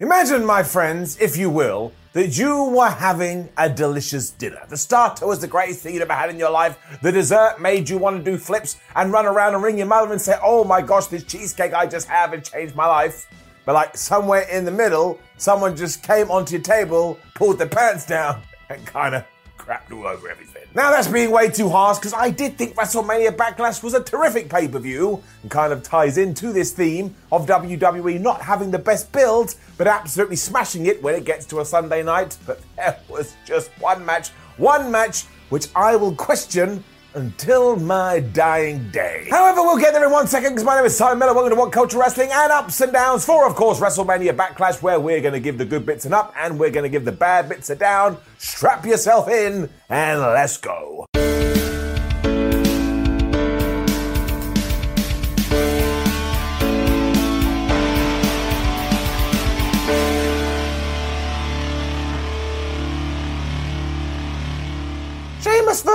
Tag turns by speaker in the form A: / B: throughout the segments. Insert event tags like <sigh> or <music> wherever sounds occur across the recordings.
A: Imagine, my friends, if you will, that you were having a delicious dinner. The starter was the greatest thing you'd ever had in your life. The dessert made you want to do flips and run around and ring your mother and say, Oh my gosh, this cheesecake I just had and changed my life. But like somewhere in the middle, someone just came onto your table, pulled their pants down, <laughs> and kind of crapped all over everything. Now that's being way too harsh because I did think WrestleMania Backlash was a terrific pay per view and kind of ties into this theme of WWE not having the best build but absolutely smashing it when it gets to a Sunday night. But there was just one match, one match which I will question until my dying day. However, we'll get there in one second because my name is Simon Miller. Welcome to What Culture Wrestling and Ups and Downs for, of course, WrestleMania Backlash, where we're going to give the good bits an up and we're going to give the bad bits a down. Strap yourself in and let's go.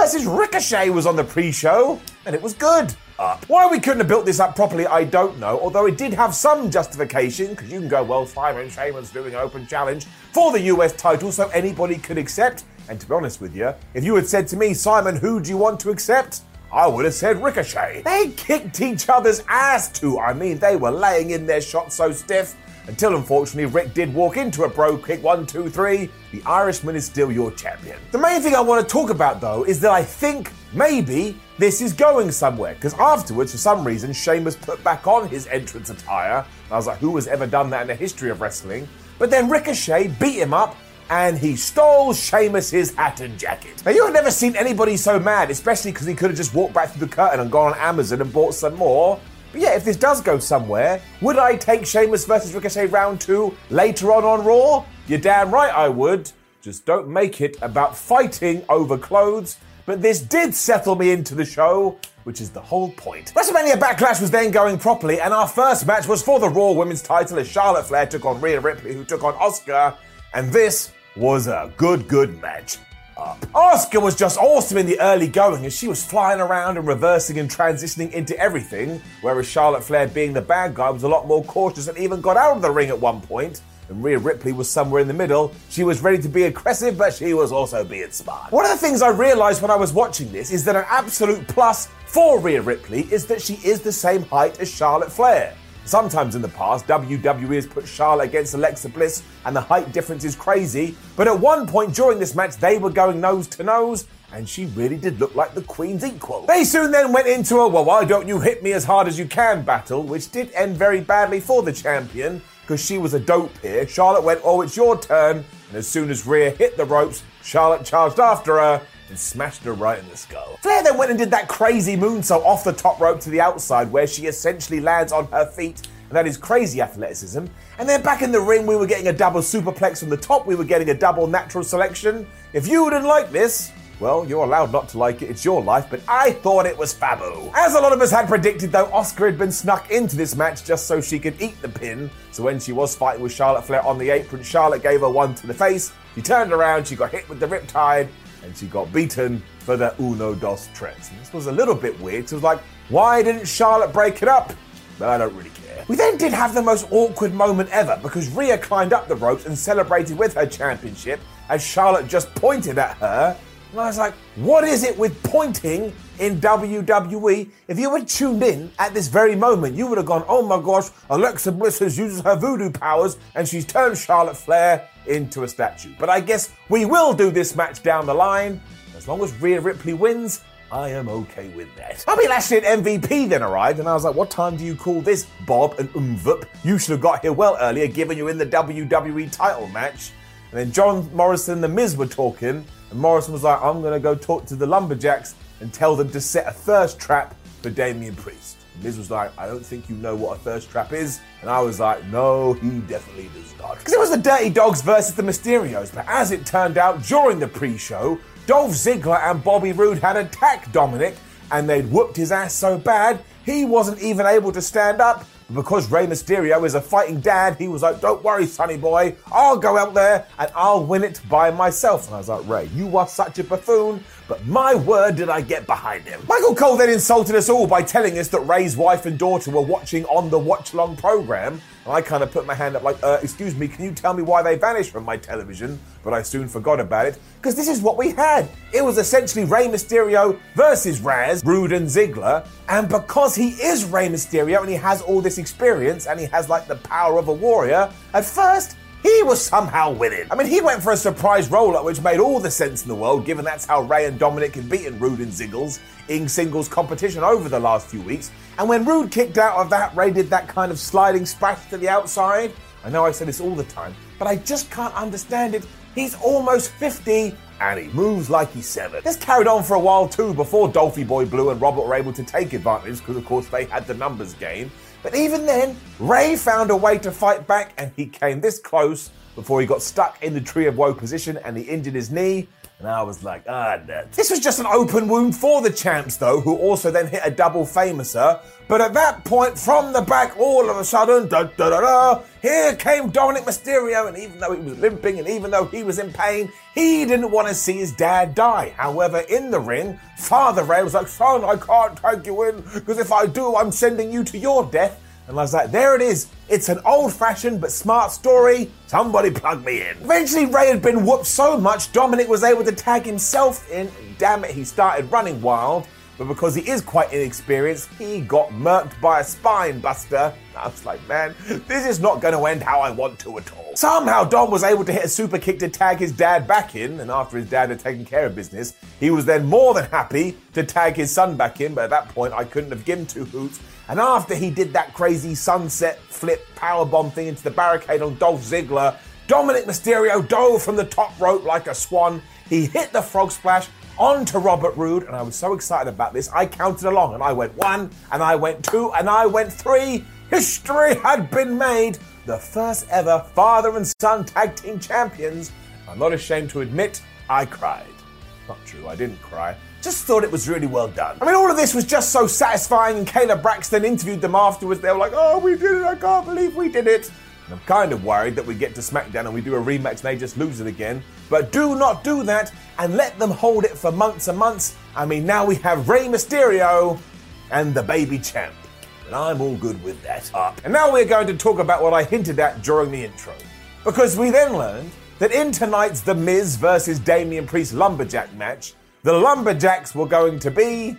A: Versus Ricochet was on the pre-show, and it was good. Up. Why we couldn't have built this up properly, I don't know. Although it did have some justification, because you can go, well, Simon Sheamus doing an open challenge for the US title, so anybody could accept. And to be honest with you, if you had said to me, Simon, who do you want to accept? I would have said Ricochet. They kicked each other's ass too. I mean, they were laying in their shots so stiff until unfortunately Rick did walk into a bro kick. One, two, three. The Irishman is still your champion. The main thing I want to talk about though is that I think maybe this is going somewhere because afterwards, for some reason, Sheamus put back on his entrance attire. I was like, who has ever done that in the history of wrestling? But then Ricochet beat him up and he stole Sheamus's hat and jacket. Now, you have never seen anybody so mad, especially because he could have just walked back through the curtain and gone on Amazon and bought some more. But yeah, if this does go somewhere, would I take Sheamus versus Ricochet round two later on on Raw? You're damn right I would. Just don't make it about fighting over clothes. But this did settle me into the show, which is the whole point. WrestleMania Backlash was then going properly, and our first match was for the Raw Women's title as Charlotte Flair took on Rhea Ripley, who took on Asuka, and this was a good, good match. Asuka was just awesome in the early going as she was flying around and reversing and transitioning into everything, whereas Charlotte Flair, being the bad guy, was a lot more cautious and even got out of the ring at one point. And Rhea Ripley was somewhere in the middle. She was ready to be aggressive, but she was also being smart. One of the things I realized when I was watching this is that an absolute plus for Rhea Ripley is that she is the same height as Charlotte Flair. Sometimes in the past, WWE has put Charlotte against Alexa Bliss, and the height difference is crazy. But at one point during this match, they were going nose to nose, and she really did look like the Queen's equal. They soon then went into a, well, why don't you hit me as hard as you can battle, which did end very badly for the champion, because she was a dope here. Charlotte went, oh, it's your turn, and as soon as Rhea hit the ropes, Charlotte charged after her, and smashed her right in the skull. Flair then went and did that crazy moonsault off the top rope to the outside, where she essentially lands on her feet, and that is crazy athleticism. And then back in the ring, we were getting a double superplex from the top, we were getting a double natural selection. If you didn't like this, well, you're allowed not to like it, it's your life, but I thought it was fabu. As a lot of us had predicted, though, Asuka had been snuck into this match just so she could eat the pin. So when she was fighting with Charlotte Flair on the apron, Charlotte gave her one to the face. She turned around, she got hit with the riptide, and she got beaten for the uno dos tres. And this was a little bit weird. So it was like, why didn't Charlotte break it up? But I don't really care. We then did have the most awkward moment ever because Rhea climbed up the ropes and celebrated with her championship, as Charlotte just pointed at her. And I was like, what is it with pointing in WWE? If you had tuned in at this very moment, you would have gone, oh my gosh, Alexa Bliss has used her voodoo powers and she's turned Charlotte Flair into a statue. But I guess we will do this match down the line. As long as Rhea Ripley wins, I am okay with that. Bobby Lashley and MVP then arrived, and I was like, what time do you call this, Bob and Umvup? You should have got here well earlier, given you're in the WWE title match. And then John Morrison and The Miz were talking, and Morrison was like, I'm going to go talk to the Lumberjacks and tell them to set a thirst trap for Damian Priest. And Miz was like, I don't think you know what a thirst trap is. And I was like, no, he definitely does not. Because it was the Dirty Dogs versus the Mysterios. But as it turned out, during the pre show, Dolph Ziggler and Bobby Roode had attacked Dominic and they'd whooped his ass so bad he wasn't even able to stand up. But because Rey Mysterio is a fighting dad, he was like, Don't worry, sonny boy, I'll go out there and I'll win it by myself. And I was like, Rey, you are such a buffoon, but my word did I get behind him. Michael Cole then insulted us all by telling us that Rey's wife and daughter were watching on the watch long program. And I kind of put my hand up, like, uh, Excuse me, can you tell me why they vanished from my television? But I soon forgot about it because this is what we had. It was essentially Rey Mysterio versus Raz, and Ziggler. And because he is Rey Mysterio and he has all this experience and he has like the power of a warrior, at first he was somehow winning. I mean, he went for a surprise roll up, which made all the sense in the world, given that's how Rey and Dominic had beaten Roode and Ziggles in singles competition over the last few weeks. And when Roode kicked out of that, Rey did that kind of sliding splash to the outside. I know I say this all the time, but I just can't understand it. He's almost 50 and he moves like he's seven. This carried on for a while too before Dolphy Boy Blue and Robert were able to take advantage because, of course, they had the numbers game. But even then, Rey found a way to fight back and he came this close before he got stuck in the Tree of Woe position and he injured his knee. And I was like, ah, nuts. This was just an open wound for the champs, though, who also then hit a double famouser. But at that point, from the back, all of a sudden, da da da da, here came Dominic Mysterio. And even though he was limping and even though he was in pain, he didn't want to see his dad die. However, in the ring, Father Rey was like, son, I can't take you in because if I do, I'm sending you to your death. And I was like, there it is. It's an old fashioned but smart story. Somebody plug me in. Eventually, Rey had been whooped so much, Dominic was able to tag himself in. Damn it, he started running wild. But because he is quite inexperienced, he got murked by a spine buster. I was like, man, this is not going to end how I want to at all. Somehow, Dom was able to hit a super kick to tag his dad back in, and after his dad had taken care of business, he was then more than happy to tag his son back in. But at that point, I couldn't have given two hoots. And after he did that crazy sunset flip powerbomb thing into the barricade on Dolph Ziggler, Dominic Mysterio dove from the top rope like a swan. He hit the frog splash onto Robert Roode, and I was so excited about this. I counted along, and I went one, and I went two, and I went three. History had been made. The first ever father and son tag team champions. I'm not ashamed to admit, I cried. Not true, I didn't cry. Just thought it was really well done. I mean, all of this was just so satisfying, and Kayla Braxton interviewed them afterwards. They were like, oh, we did it, I can't believe we did it. And I'm kind of worried that we get to SmackDown and we do a rematch and they just lose it again. But do not do that and let them hold it for months and months. I mean, now we have Rey Mysterio and the baby champ. And I'm all good with that. Up. And now we're going to talk about what I hinted at during the intro. Because we then learned that in tonight's The Miz versus Damian Priest Lumberjack match, the Lumberjacks were going to be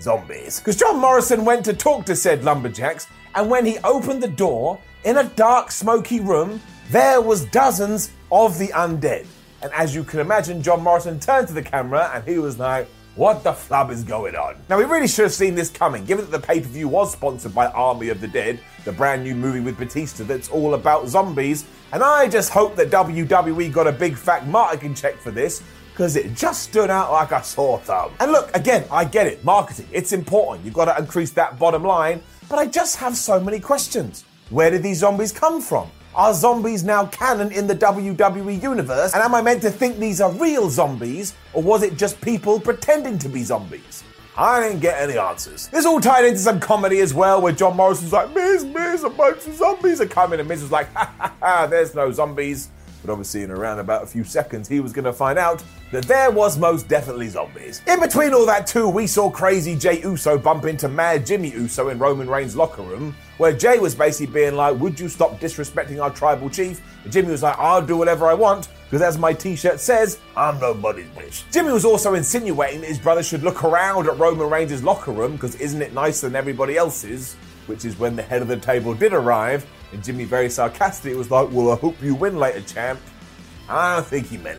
A: zombies. Because John Morrison went to talk to said Lumberjacks, and when he opened the door, in a dark, smoky room, there was dozens of the undead. And as you can imagine, John Morrison turned to the camera and he was like, what the flub is going on? Now, we really should have seen this coming, given that the pay per view was sponsored by Army of the Dead, the brand new movie with Batista that's all about zombies. And I just hope that WWE got a big fat marketing check for this, because it just stood out like a sore thumb. And look, again, I get it, marketing, it's important. You've got to increase that bottom line. But I just have so many questions. Where did these zombies come from? Are zombies now canon in the WWE universe? And am I meant to think these are real zombies, or was it just people pretending to be zombies? I didn't get any answers. This all tied into some comedy as well, where John Morrison's like, Miz, Miz, a bunch of zombies are coming, and Miz was like, ha ha ha, there's no zombies. But obviously, in around about a few seconds, he was going to find out that there was most definitely zombies. In between all that, too, we saw crazy Jey Uso bump into mad Jimmy Uso in Roman Reigns' locker room, where Jey was basically being like, Would you stop disrespecting our tribal chief? And Jimmy was like, I'll do whatever I want, because as my t shirt says, I'm nobody's bitch. Jimmy was also insinuating that his brother should look around at Roman Reigns' locker room, because isn't it nicer than everybody else's? Which is when the head of the table did arrive, and Jimmy very sarcastically was like, Well, I hope you win later, champ. I don't think he meant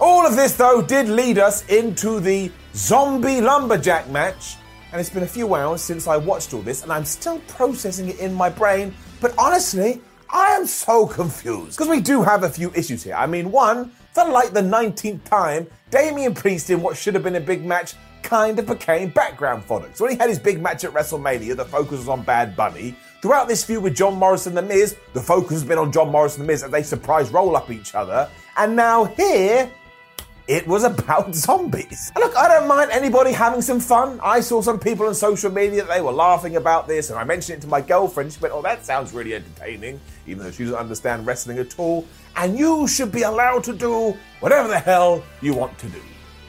A: All of this, though, did lead us into the zombie lumberjack match. And it's been a few hours since I watched all this, and I'm still processing it in my brain. But honestly, I am so confused. Because we do have a few issues here. I mean, one, for like the 19th time, Damian Priest in what should have been a big match kind of became background fodder. So when he had his big match at WrestleMania, the focus was on Bad Bunny. Throughout this feud with John Morrison and The Miz, the focus has been on John Morrison and The Miz as they surprise roll up each other. And now here, it was about <laughs> zombies. And look, I don't mind anybody having some fun. I saw some people on social media that they were laughing about this, and I mentioned it to my girlfriend. She went, Oh, that sounds really entertaining, even though she doesn't understand wrestling at all. And you should be allowed to do whatever the hell you want to do.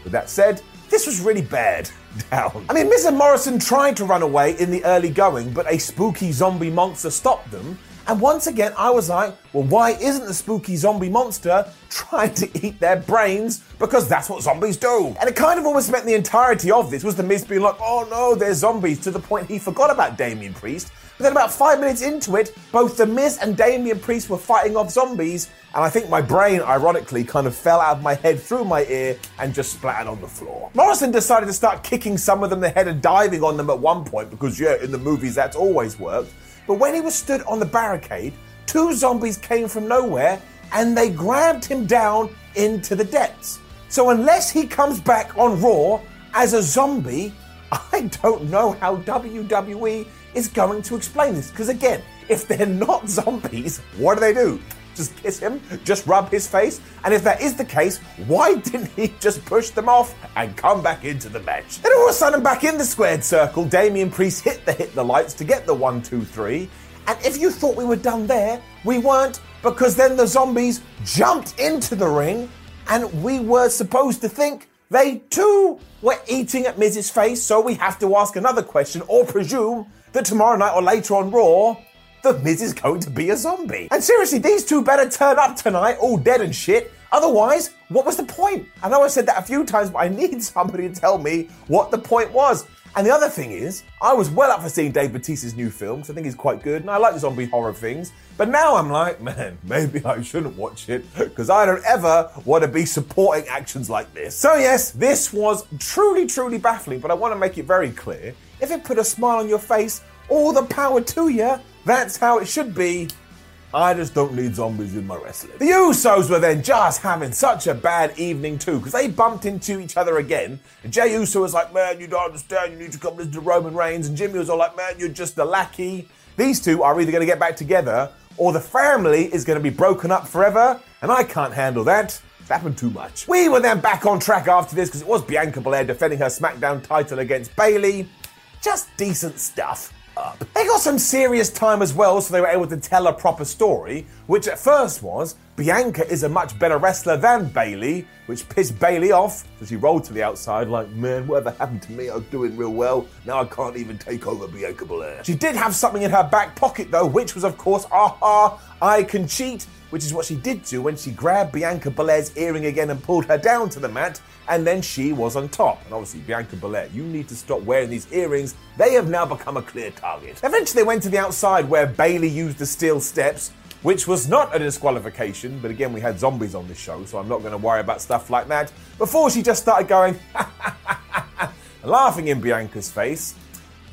A: With that said, this was really bad <laughs> down. I mean, and Morrison tried to run away in the early going, but a spooky zombie monster stopped them. And once again, I was like, well, why isn't the spooky zombie monster trying to eat their brains? Because that's what zombies do. And it kind of almost meant the entirety of this was the Miz being like, oh no, they're zombies, to the point he forgot about Damian Priest. But then about five minutes into it, both the Miz and Damian Priest were fighting off zombies, and I think my brain, ironically, kind of fell out of my head through my ear and just splattered on the floor. Morrison decided to start kicking some of them in the head and diving on them at one point, because yeah, in the movies that's always worked. But when he was stood on the barricade, two zombies came from nowhere and they grabbed him down into the depths. So unless he comes back on Raw as a zombie, <laughs> I don't know how WWE is going to explain this. Because again, if they're not <laughs> zombies, what do they do? Just kiss him? Just rub his face? And if that is the case, why didn't he just push them off and come back into the match? Then all of a sudden, back in the squared circle, Damian Priest hit the hit the lights to get the one, two, three. And if you thought we were done there, we weren't, because then the zombies jumped into the ring, and we were supposed to think they too were eating at Miz's face. So we have to ask another question, or presume that tomorrow night or later on Raw, the Miz is going to be a zombie. And seriously, these two better turn up tonight, all dead and shit. Otherwise, what was the point? I know I said that a few times, but I need <laughs> somebody to tell me what the point was. And the other thing is, I was well up for seeing Dave Bautista's new film, 'cause I think he's quite good, and I like zombie horror things. But now I'm like, <laughs> man, maybe I shouldn't watch it, because I don't ever want to be supporting actions like this. So yes, this was truly, truly baffling, but I want to make it very clear. If it put a smile on your face, all the power to you. That's how it should be. I just don't need zombies in my wrestling. The Usos were then just having such a bad evening too, because they bumped into each other again. And Jey Uso was like, man, you don't understand, you need to come listen to Roman Reigns. And Jimmy was all like, man, you're just a lackey. These two are either going to get back together, or the family is going to be broken up forever, and I can't handle that. It's happened too much. We were then back on track after this because it was Bianca Belair defending her SmackDown title against Bayley. Just decent stuff. Up. They got some serious time as well, so they were able to tell a proper story, which at first was Bianca is a much better wrestler than Bayley, which pissed Bayley off, so she rolled to the outside like, man, whatever happened to me? I was doing real well. Now I can't even take over Bianca Belair. She did have something in her back pocket though, which was of course, aha, I can cheat, which is what she did do when she grabbed Bianca Belair's earring again and pulled her down to the mat, and then she was on top. And obviously, Bianca Belair, you need to stop wearing these earrings. They have now become a clear target. Eventually, they went to the outside where Bayley used the steel steps, which was not a disqualification, but again, we had zombies on this show, so I'm not going to worry about stuff like that. Before she just started going, <laughs> laughing in Bianca's face.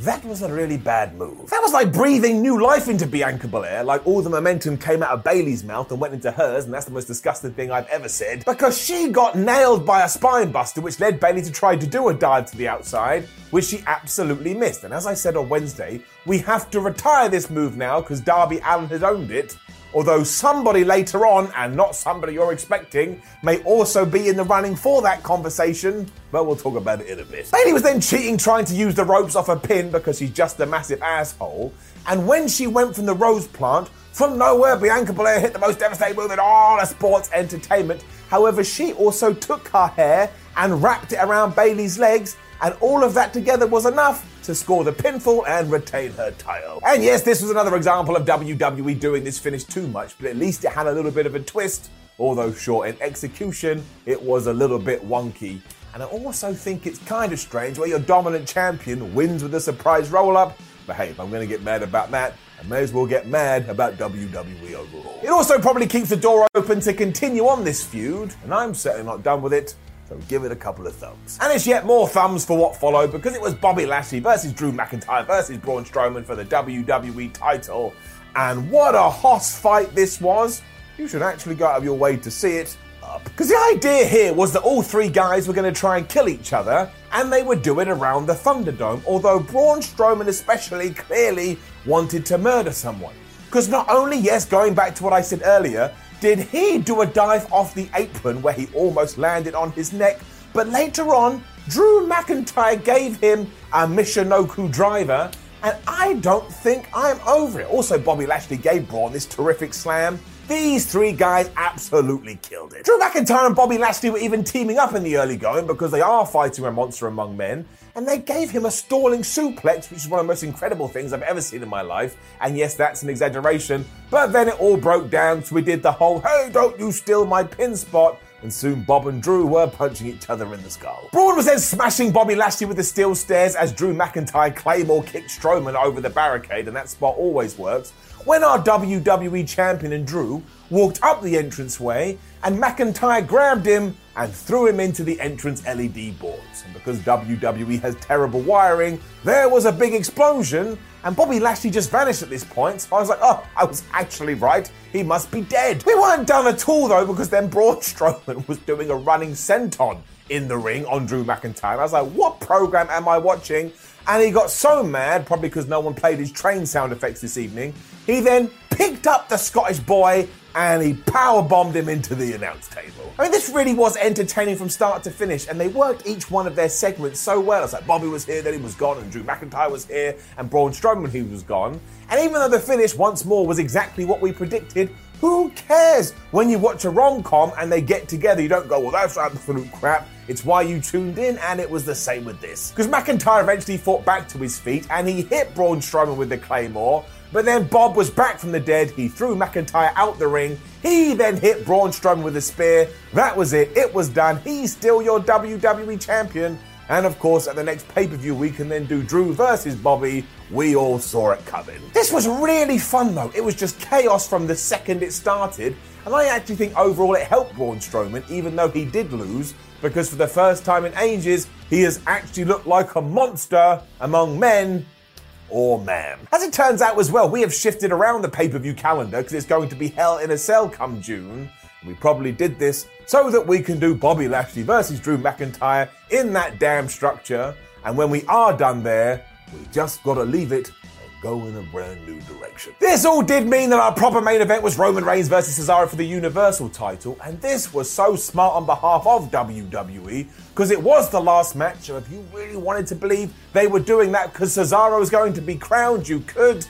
A: That was a really bad move. That was like breathing new life into Bianca Belair, like all the momentum came out of Bayley's mouth and went into hers, and that's the most disgusting thing I've ever said. Because she got nailed by a spine buster, which led Bayley to try to do a dive to the outside, which she absolutely missed. And as I said on Wednesday, we have to retire this move now because Darby Allin has owned it. Although somebody later on, and not somebody you're expecting, may also be in the running for that conversation, but we'll talk about it in a bit. Bayley was then cheating, trying to use the ropes off a pin because she's just a massive asshole. And when she went from the rose plant, from nowhere, Bianca Belair hit the most devastating move in all of sports entertainment. However, she also took her hair and wrapped it around Bayley's legs, and all of that together was enough to score the pinfall and retain her title. And yes, this was another example of WWE doing this finish too much, but at least it had a little bit of a twist. Although short in execution, it was a little bit wonky. And I also think it's kind of strange where your dominant champion wins with a surprise roll up. But hey, if I'm going to get mad about that, I may as well get mad about WWE overall. It also probably keeps the door open to continue on this feud, and I'm certainly not done with it. So give it a couple of thumbs. And it's yet more thumbs for what followed because it was Bobby Lashley versus Drew McIntyre versus Braun Strowman for the WWE title. And what a hoss fight this was. You should actually go out of your way to see it. Because the idea here was that all three guys were going to try and kill each other, and they would do it around the Thunderdome, although Braun Strowman especially clearly wanted to murder someone. Because not only, yes, going back to what I said earlier, did he do a dive off the apron where he almost landed on his neck, but later on, Drew McIntyre gave him a Michinoku driver, and I don't think I'm over it. Also, Bobby Lashley gave Braun this terrific slam. These three guys absolutely killed it. Drew McIntyre and Bobby Lashley were even teaming up in the early going because they are fighting a monster among men, and they gave him a stalling suplex, which is one of the most incredible things I've ever seen in my life. And yes, that's an exaggeration, but then it all broke down, so we did the whole hey, don't you steal my pin spot. And soon Bob and Drew were punching each other in the skull. Braun was then smashing Bobby Lashley with the steel stairs as Drew McIntyre Claymore kicked Strowman over the barricade, and that spot always works when our WWE champion and Drew walked up the entranceway and McIntyre grabbed him and threw him into the entrance LED boards. And because WWE has terrible wiring, there was a big explosion and Bobby Lashley just vanished at this point. So I was like, oh, I was actually right. He must be dead. We weren't done at all though because then Braun Strowman was doing a running senton in the ring on Drew McIntyre. I was like, what program am I watching? And he got so mad, probably because no one played his train sound effects this evening, he then picked up the Scottish boy and he power bombed him into the announce table. I mean, this really was entertaining from start to finish, and they worked each one of their segments so well. It's like Bobby was here, then he was gone, and Drew McIntyre was here, and Braun Strowman, he was gone. And even though the finish once more was exactly what we predicted, who cares when you watch a rom com and they get together? You don't go, well, that's absolute crap. It's why you tuned in, and it was the same with this. Because McIntyre eventually fought back to his feet and he hit Braun Strowman with the Claymore. But then Bob was back from the dead. He threw McIntyre out the ring. He then hit Braun Strowman with a spear. That was it. It was done. He's still your WWE champion. And of course, at the next pay per view, we can then do Drew versus Bobby. We all saw it coming. This was really fun though. It was just chaos from the second it started. And I actually think overall it helped Braun Strowman, even though he did lose, because for the first time in ages, he has actually looked like a monster among men or man. As it turns out as well, we have shifted around the pay per view calendar because it's going to be Hell in a Cell come June. We probably did this so that we can do Bobby Lashley versus Drew McIntyre in that damn structure. And when we are done there, we just gotta leave it and go in a brand new direction. This all did mean that our proper main event was Roman Reigns versus Cesaro for the Universal title, and this was so smart on behalf of WWE because it was the last match. So if you really wanted to believe they were doing that because Cesaro was going to be crowned, you could.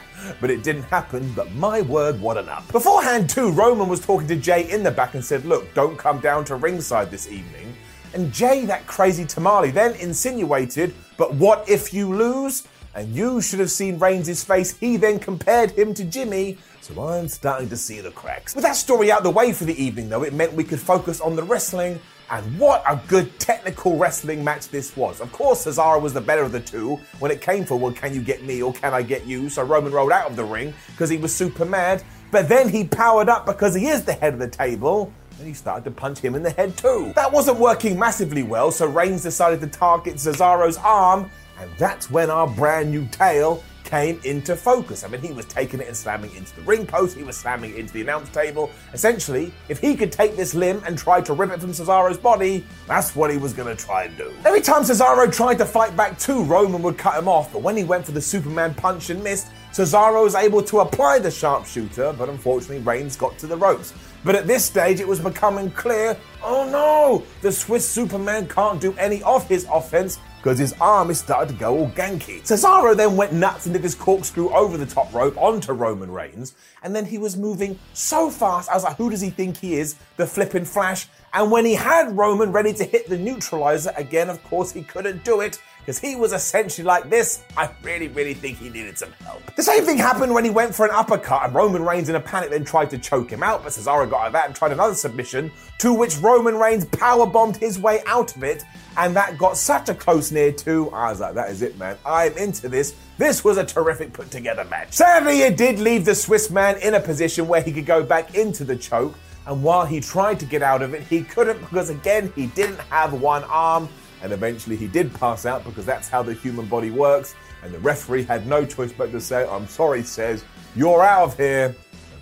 A: <laughs> but it didn't happen, but my word, what an up. Beforehand, too, Roman was talking to Jey in the back and said, Look, don't come down to ringside this evening. And Jey, that crazy tamale, then insinuated, But what if you lose? And you should have seen Reigns' face. He then compared him to Jimmy. So I'm starting to see the cracks. With that story out the way for the evening, though, it meant we could focus on the wrestling. And what a good technical wrestling match this was. Of course, Cesaro was the better of the two when it came for, well, can you get me or can I get you? So Roman rolled out of the ring because he was super mad. But then he powered up because he is the head of the table. And he started to punch him in the head too. That wasn't working massively well, so Reigns decided to target Cesaro's arm and that's when our brand new tale came into focus. I mean, he was taking it and slamming into the ring post, he was slamming into the announce table. Essentially, if he could take this limb and try to rip it from Cesaro's body, that's what he was going to try and do. Every time Cesaro tried to fight back too, Roman would cut him off, but when he went for the Superman punch and missed, Cesaro was able to apply the sharpshooter, but unfortunately, Reigns got to the ropes. But at this stage, it was becoming clear oh no, the Swiss Superman can't do any of his offense because his arm is starting to go all ganky. Cesaro then went nuts and did this corkscrew over the top rope onto Roman Reigns, and then he was moving so fast, I was like, who does he think he is? The flipping flash. And when he had Roman ready to hit the neutralizer, again, of course, he couldn't do it because he was essentially like this. I really, really think he needed some help. The same thing happened when he went for an uppercut, and Roman Reigns, in a panic, then tried to choke him out, but Cesaro got out of that and tried another submission, to which Roman Reigns power bombed his way out of it, and that got such a close near to. I was like, that is it, man. I'm into this. This was a terrific put together match. Sadly, it did leave the Swiss man in a position where he could go back into the choke. And while he tried to get out of it, he couldn't because, again, he didn't have one arm and eventually he did pass out because that's how the human body works. And the referee had no choice but to say, I'm sorry, says, you're out of here.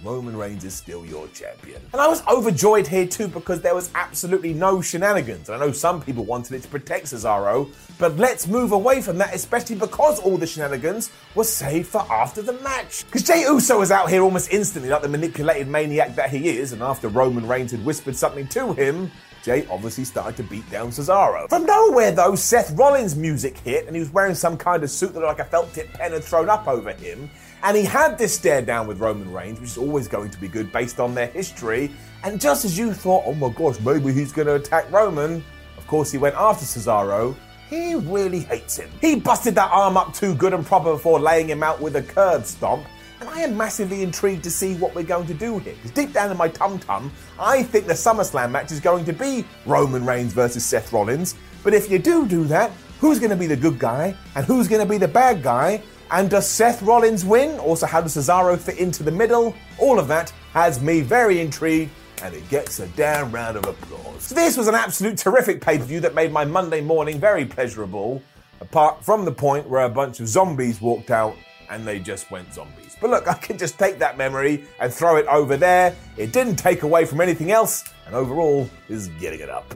A: Roman Reigns is still your champion. And I was overjoyed here too because there was absolutely no shenanigans. I know some people wanted it to protect Cesaro, but let's move away from that, especially because all the shenanigans were saved for after the match. Because Jey Uso was out here almost instantly, like the manipulated maniac that he is, and after Roman Reigns had whispered something to him, Jey obviously started to beat down Cesaro. From nowhere, though, Seth Rollins' music hit, and he was wearing some kind of suit that like a felt tip pen had thrown up over him. And he had this stare down with Roman Reigns, which is always going to be good based on their history. And just as you thought, oh my gosh, maybe he's going to attack Roman, of course, he went after Cesaro. He really hates him. He busted that arm up too good and proper before laying him out with a curb stomp. And I am massively intrigued to see what we're going to do here. Because deep down in my tum tum, I think the SummerSlam match is going to be Roman Reigns versus Seth Rollins. But if you do do that, who's going to be the good guy and who's going to be the bad guy? And does Seth Rollins win? Also, how does Cesaro fit into the middle? All of that has me very intrigued and it gets a damn round of applause. So this was an absolute terrific pay per view that made my Monday morning very pleasurable, apart from the point where a bunch of zombies walked out and they just went zombies. But look, I can just take that memory and throw it over there. It didn't take away from anything else, and overall is getting it up.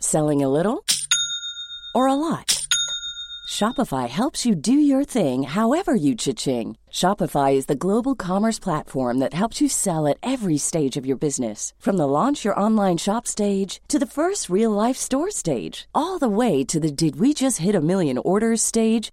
B: Selling a little or a lot? Shopify helps you do your thing however you cha-ching. Shopify is the global commerce platform that helps you sell at every stage of your business. From the launch your online shop stage to the first real life store stage, all the way to the did we just hit a million orders stage.